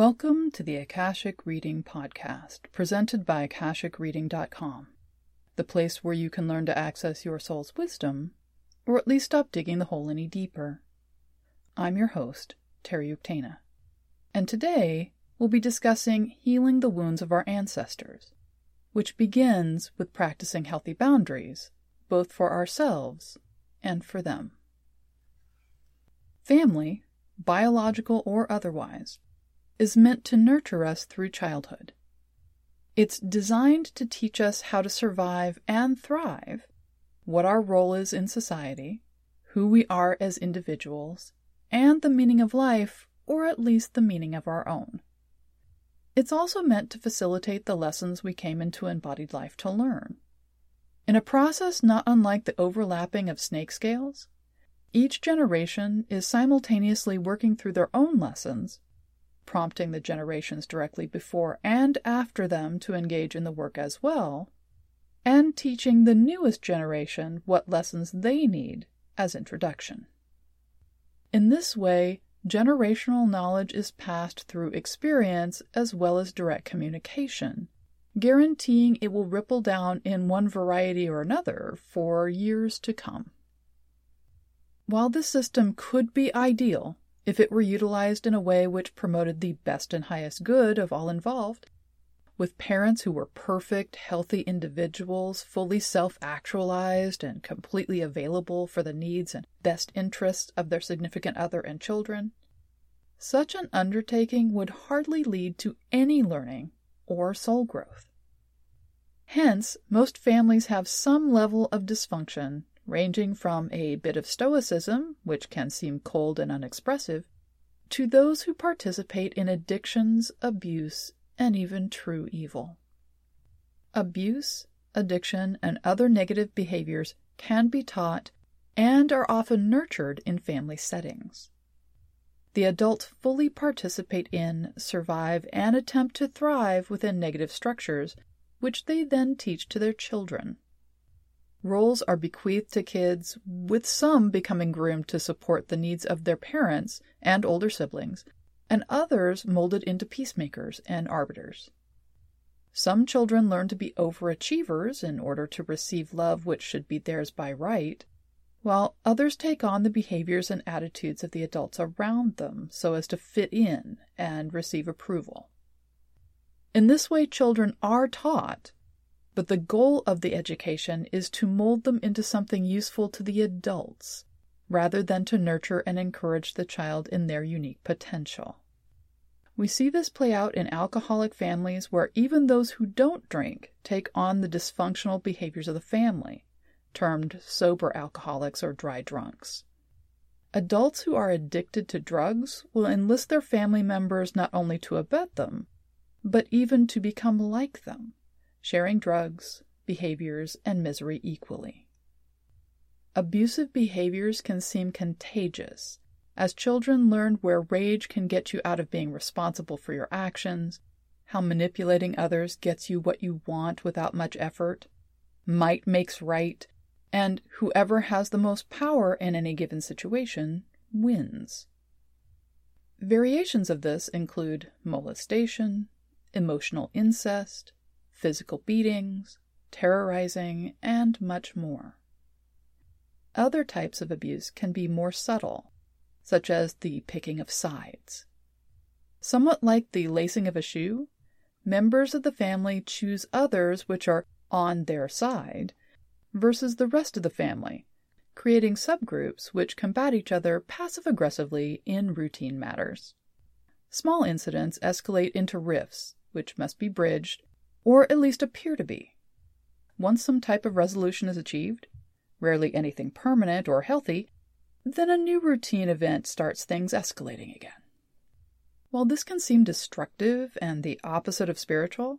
Welcome to the Akashic Reading Podcast, presented by AkashicReading.com, the place where you can learn to access your soul's wisdom, or at least stop digging the hole any deeper. I'm your host, Terry Uktana, and today we'll be discussing healing the wounds of our ancestors, which begins with practicing healthy boundaries, both for ourselves and for them. Family, biological or otherwise, is meant to nurture us through childhood. It's designed to teach us how to survive and thrive, what our role is in society, who we are as individuals, and the meaning of life, or at least the meaning of our own. It's also meant to facilitate the lessons we came into embodied life to learn. In a process not unlike the overlapping of snake scales, each generation is simultaneously working through their own lessons prompting the generations directly before and after them to engage in the work as well, and teaching the newest generation what lessons they need as introduction. In this way, generational knowledge is passed through experience as well as direct communication, guaranteeing it will ripple down in one variety or another for years to come. While this system could be ideal, if it were utilized in a way which promoted the best and highest good of all involved, with parents who were perfect, healthy individuals, fully self actualized and completely available for the needs and best interests of their significant other and children, such an undertaking would hardly lead to any learning or soul growth. Hence, most families have some level of dysfunction ranging from a bit of stoicism, which can seem cold and unexpressive, to those who participate in addictions, abuse, and even true evil. Abuse, addiction, and other negative behaviors can be taught and are often nurtured in family settings. The adults fully participate in, survive, and attempt to thrive within negative structures, which they then teach to their children Roles are bequeathed to kids, with some becoming groomed to support the needs of their parents and older siblings, and others molded into peacemakers and arbiters. Some children learn to be overachievers in order to receive love which should be theirs by right, while others take on the behaviors and attitudes of the adults around them so as to fit in and receive approval. In this way, children are taught but the goal of the education is to mold them into something useful to the adults, rather than to nurture and encourage the child in their unique potential. We see this play out in alcoholic families where even those who don't drink take on the dysfunctional behaviors of the family, termed sober alcoholics or dry drunks. Adults who are addicted to drugs will enlist their family members not only to abet them, but even to become like them sharing drugs, behaviors, and misery equally. Abusive behaviors can seem contagious, as children learn where rage can get you out of being responsible for your actions, how manipulating others gets you what you want without much effort, might makes right, and whoever has the most power in any given situation wins. Variations of this include molestation, emotional incest, physical beatings, terrorizing, and much more. Other types of abuse can be more subtle, such as the picking of sides. Somewhat like the lacing of a shoe, members of the family choose others which are on their side versus the rest of the family, creating subgroups which combat each other passive aggressively in routine matters. Small incidents escalate into rifts, which must be bridged or at least appear to be. Once some type of resolution is achieved, rarely anything permanent or healthy, then a new routine event starts things escalating again. While this can seem destructive and the opposite of spiritual,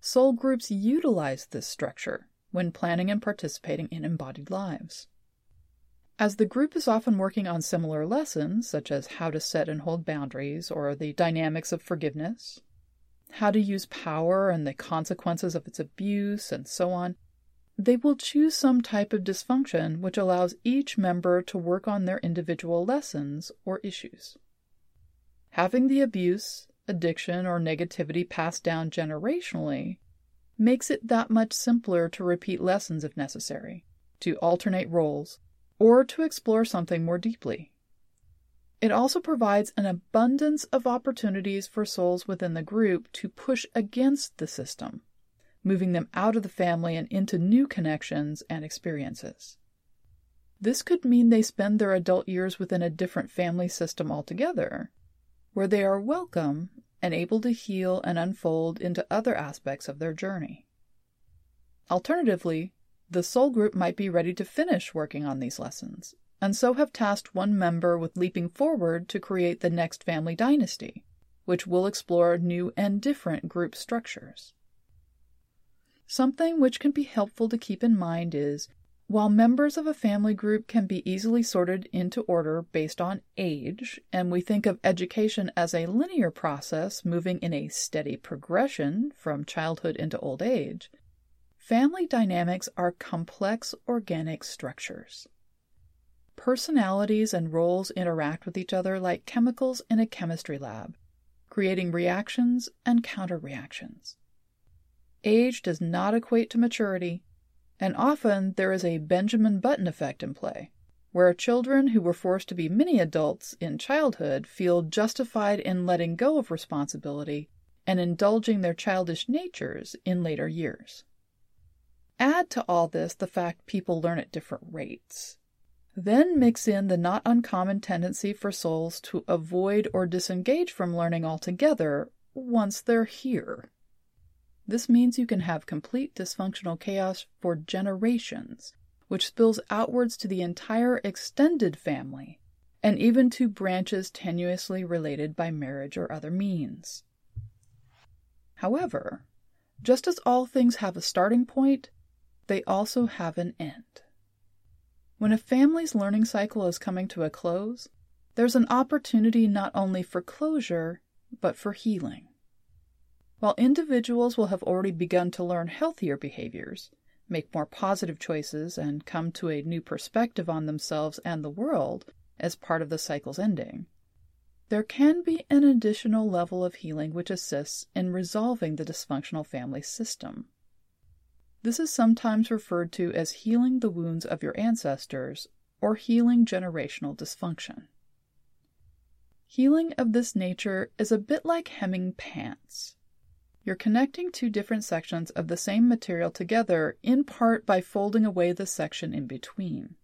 soul groups utilize this structure when planning and participating in embodied lives. As the group is often working on similar lessons, such as how to set and hold boundaries or the dynamics of forgiveness, how to use power and the consequences of its abuse, and so on, they will choose some type of dysfunction which allows each member to work on their individual lessons or issues. Having the abuse, addiction, or negativity passed down generationally makes it that much simpler to repeat lessons if necessary, to alternate roles, or to explore something more deeply. It also provides an abundance of opportunities for souls within the group to push against the system, moving them out of the family and into new connections and experiences. This could mean they spend their adult years within a different family system altogether, where they are welcome and able to heal and unfold into other aspects of their journey. Alternatively, the soul group might be ready to finish working on these lessons, and so have tasked one member with leaping forward to create the next family dynasty, which will explore new and different group structures. Something which can be helpful to keep in mind is while members of a family group can be easily sorted into order based on age, and we think of education as a linear process moving in a steady progression from childhood into old age, family dynamics are complex organic structures. Personalities and roles interact with each other like chemicals in a chemistry lab, creating reactions and counterreactions. Age does not equate to maturity, and often there is a Benjamin Button effect in play, where children who were forced to be mini adults in childhood feel justified in letting go of responsibility and indulging their childish natures in later years. Add to all this the fact people learn at different rates. Then mix in the not uncommon tendency for souls to avoid or disengage from learning altogether once they're here. This means you can have complete dysfunctional chaos for generations, which spills outwards to the entire extended family, and even to branches tenuously related by marriage or other means. However, just as all things have a starting point, they also have an end. When a family's learning cycle is coming to a close, there's an opportunity not only for closure, but for healing. While individuals will have already begun to learn healthier behaviors, make more positive choices, and come to a new perspective on themselves and the world as part of the cycle's ending, there can be an additional level of healing which assists in resolving the dysfunctional family system. This is sometimes referred to as healing the wounds of your ancestors or healing generational dysfunction. Healing of this nature is a bit like hemming pants. You're connecting two different sections of the same material together in part by folding away the section in between.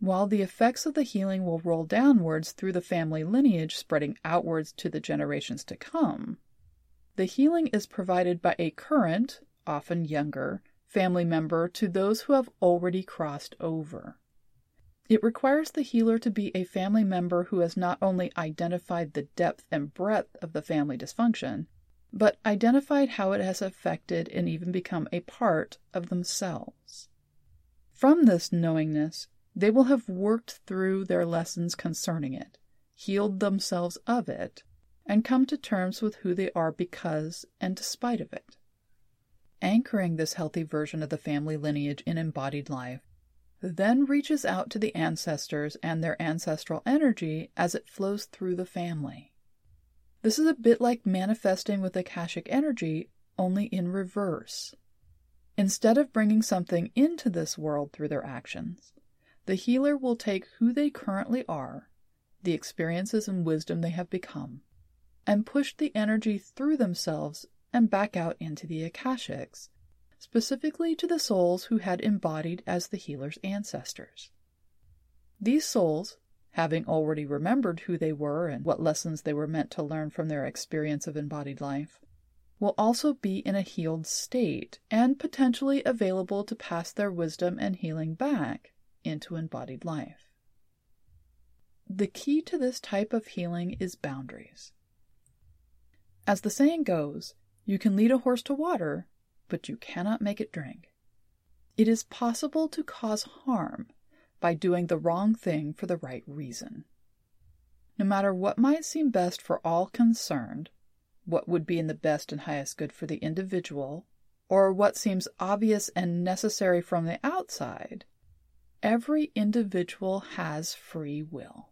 While the effects of the healing will roll downwards through the family lineage, spreading outwards to the generations to come, the healing is provided by a current, often younger, family member to those who have already crossed over. It requires the healer to be a family member who has not only identified the depth and breadth of the family dysfunction, but identified how it has affected and even become a part of themselves. From this knowingness, they will have worked through their lessons concerning it, healed themselves of it, and come to terms with who they are because and despite of it. Anchoring this healthy version of the family lineage in embodied life then reaches out to the ancestors and their ancestral energy as it flows through the family. This is a bit like manifesting with Akashic energy, only in reverse. Instead of bringing something into this world through their actions, the healer will take who they currently are, the experiences and wisdom they have become, and push the energy through themselves and back out into the Akashics, specifically to the souls who had embodied as the healer's ancestors. These souls, having already remembered who they were and what lessons they were meant to learn from their experience of embodied life, will also be in a healed state and potentially available to pass their wisdom and healing back into embodied life. The key to this type of healing is boundaries. As the saying goes, you can lead a horse to water, but you cannot make it drink. It is possible to cause harm by doing the wrong thing for the right reason. No matter what might seem best for all concerned, what would be in the best and highest good for the individual, or what seems obvious and necessary from the outside, every individual has free will.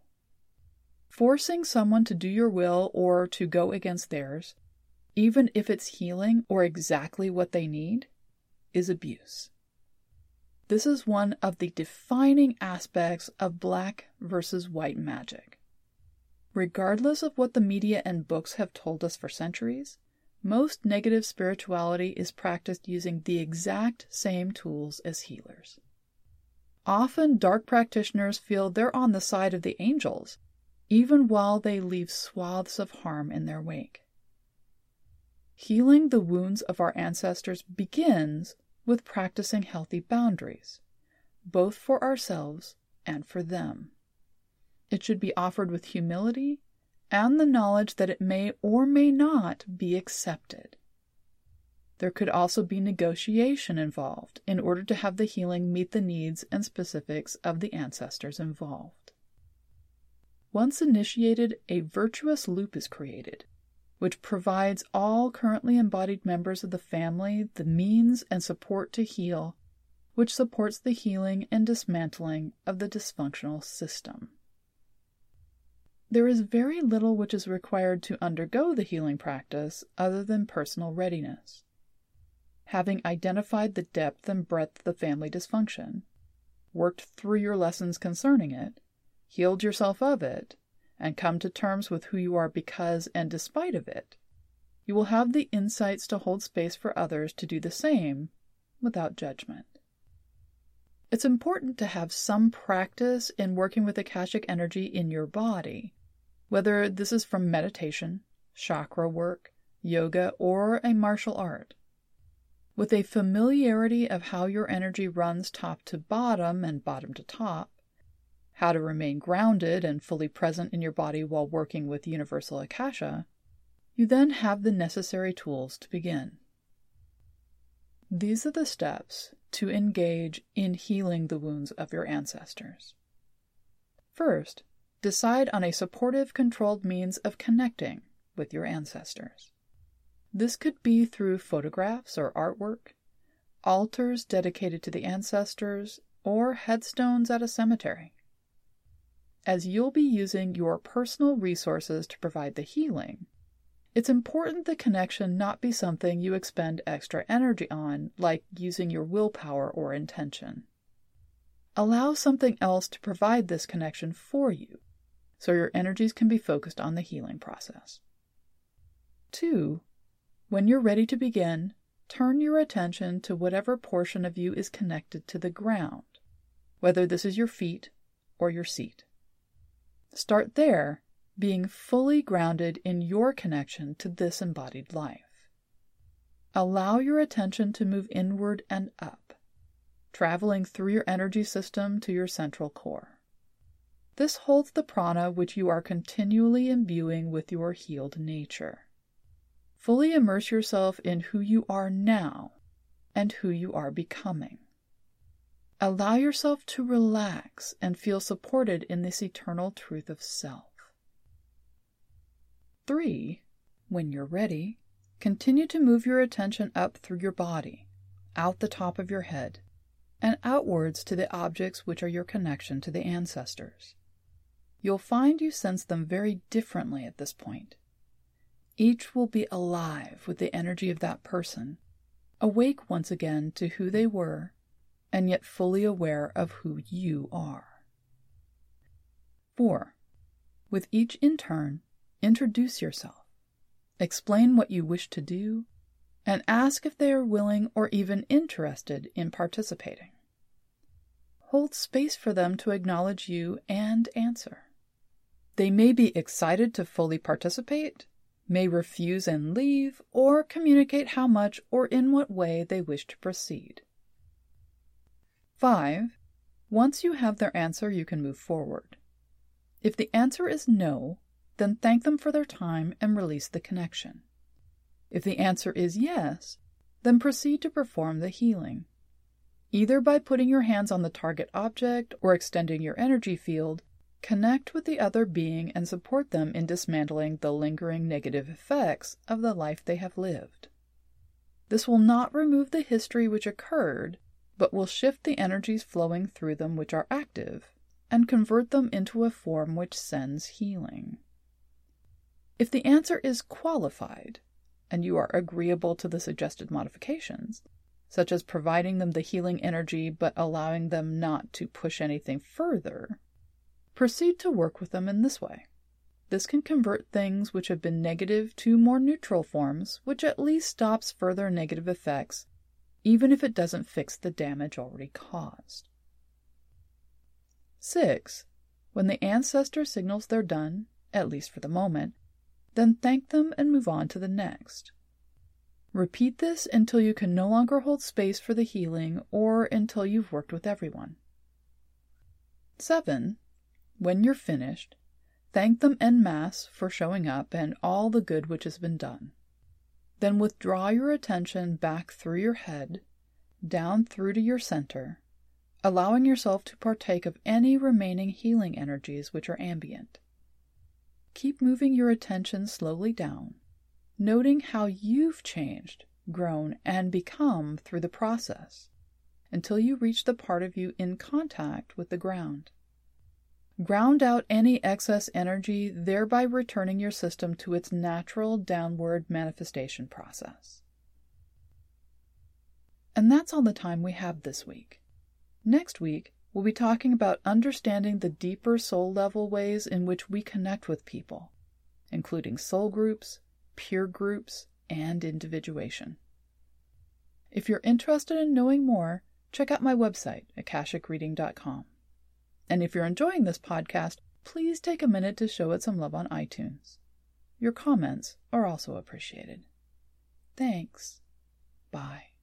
Forcing someone to do your will or to go against theirs, even if it's healing or exactly what they need, is abuse. This is one of the defining aspects of black versus white magic. Regardless of what the media and books have told us for centuries, most negative spirituality is practiced using the exact same tools as healers. Often, dark practitioners feel they're on the side of the angels, even while they leave swaths of harm in their wake. Healing the wounds of our ancestors begins with practicing healthy boundaries, both for ourselves and for them. It should be offered with humility and the knowledge that it may or may not be accepted. There could also be negotiation involved in order to have the healing meet the needs and specifics of the ancestors involved. Once initiated, a virtuous loop is created which provides all currently embodied members of the family the means and support to heal, which supports the healing and dismantling of the dysfunctional system. There is very little which is required to undergo the healing practice other than personal readiness. Having identified the depth and breadth of the family dysfunction, worked through your lessons concerning it, healed yourself of it, and come to terms with who you are because and despite of it, you will have the insights to hold space for others to do the same without judgment. It's important to have some practice in working with Akashic energy in your body, whether this is from meditation, chakra work, yoga, or a martial art. With a familiarity of how your energy runs top to bottom and bottom to top, how to remain grounded and fully present in your body while working with Universal Akasha, you then have the necessary tools to begin. These are the steps to engage in healing the wounds of your ancestors. First, decide on a supportive, controlled means of connecting with your ancestors. This could be through photographs or artwork, altars dedicated to the ancestors, or headstones at a cemetery as you'll be using your personal resources to provide the healing, it's important the connection not be something you expend extra energy on, like using your willpower or intention. Allow something else to provide this connection for you, so your energies can be focused on the healing process. 2. When you're ready to begin, turn your attention to whatever portion of you is connected to the ground, whether this is your feet or your seat. Start there, being fully grounded in your connection to this embodied life. Allow your attention to move inward and up, traveling through your energy system to your central core. This holds the prana which you are continually imbuing with your healed nature. Fully immerse yourself in who you are now and who you are becoming. Allow yourself to relax and feel supported in this eternal truth of self. 3. When you're ready, continue to move your attention up through your body, out the top of your head, and outwards to the objects which are your connection to the ancestors. You'll find you sense them very differently at this point. Each will be alive with the energy of that person, awake once again to who they were and yet fully aware of who you are. 4. With each in turn, introduce yourself, explain what you wish to do, and ask if they are willing or even interested in participating. Hold space for them to acknowledge you and answer. They may be excited to fully participate, may refuse and leave, or communicate how much or in what way they wish to proceed. 5. Once you have their answer, you can move forward. If the answer is no, then thank them for their time and release the connection. If the answer is yes, then proceed to perform the healing. Either by putting your hands on the target object or extending your energy field, connect with the other being and support them in dismantling the lingering negative effects of the life they have lived. This will not remove the history which occurred, but will shift the energies flowing through them which are active and convert them into a form which sends healing. If the answer is qualified, and you are agreeable to the suggested modifications, such as providing them the healing energy but allowing them not to push anything further, proceed to work with them in this way. This can convert things which have been negative to more neutral forms, which at least stops further negative effects, even if it doesn't fix the damage already caused. 6. When the ancestor signals they're done, at least for the moment, then thank them and move on to the next. Repeat this until you can no longer hold space for the healing or until you've worked with everyone. 7. When you're finished, thank them en masse for showing up and all the good which has been done. Then withdraw your attention back through your head, down through to your center, allowing yourself to partake of any remaining healing energies which are ambient. Keep moving your attention slowly down noting how you've changed, grown, and become through the process until you reach the part of you in contact with the ground. Ground out any excess energy, thereby returning your system to its natural downward manifestation process. And that's all the time we have this week. Next week, we'll be talking about understanding the deeper soul level ways in which we connect with people, including soul groups, peer groups, and individuation. If you're interested in knowing more, check out my website, akashicreading.com. And if you're enjoying this podcast, please take a minute to show it some love on iTunes. Your comments are also appreciated. Thanks. Bye.